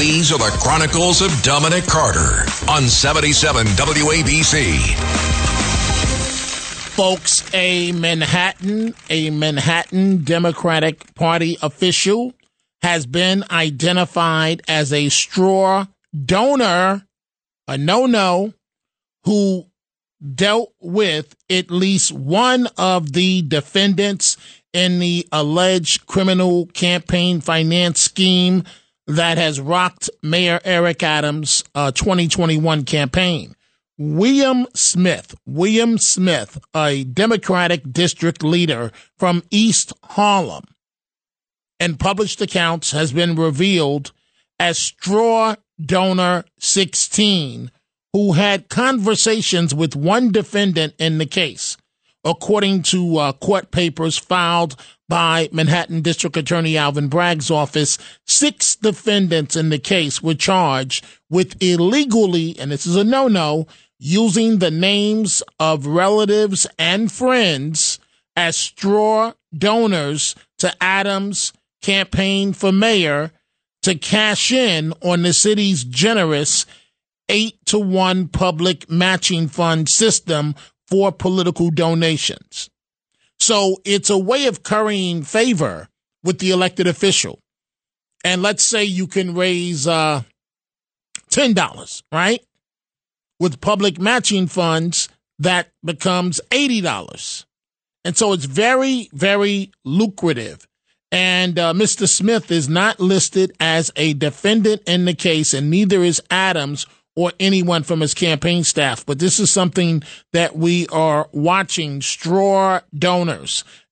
These are the Chronicles of Dominic Carter on 77 WABC. Folks, a Manhattan, a Manhattan Democratic Party official has been identified as a straw donor, a no-no, who dealt with at least one of the defendants in the alleged criminal campaign finance scheme that has rocked Mayor Eric Adams' uh, 2021 campaign. William Smith, William Smith, a Democratic district leader from East Harlem, and published accounts has been revealed as straw donor 16 who had conversations with one defendant in the case according to uh, court papers filed by Manhattan District Attorney Alvin Bragg's office, six defendants in the case were charged with illegally, and this is a no no, using the names of relatives and friends as straw donors to Adams' campaign for mayor to cash in on the city's generous eight to one public matching fund system for political donations. So it's a way of currying favor with the elected official. And let's say you can raise uh, $10, right? With public matching funds, that becomes $80. And so it's very, very lucrative. And uh, Mr. Smith is not listed as a defendant in the case, and neither is Adams or anyone from his campaign staff. But this is something that we are watching straw donors.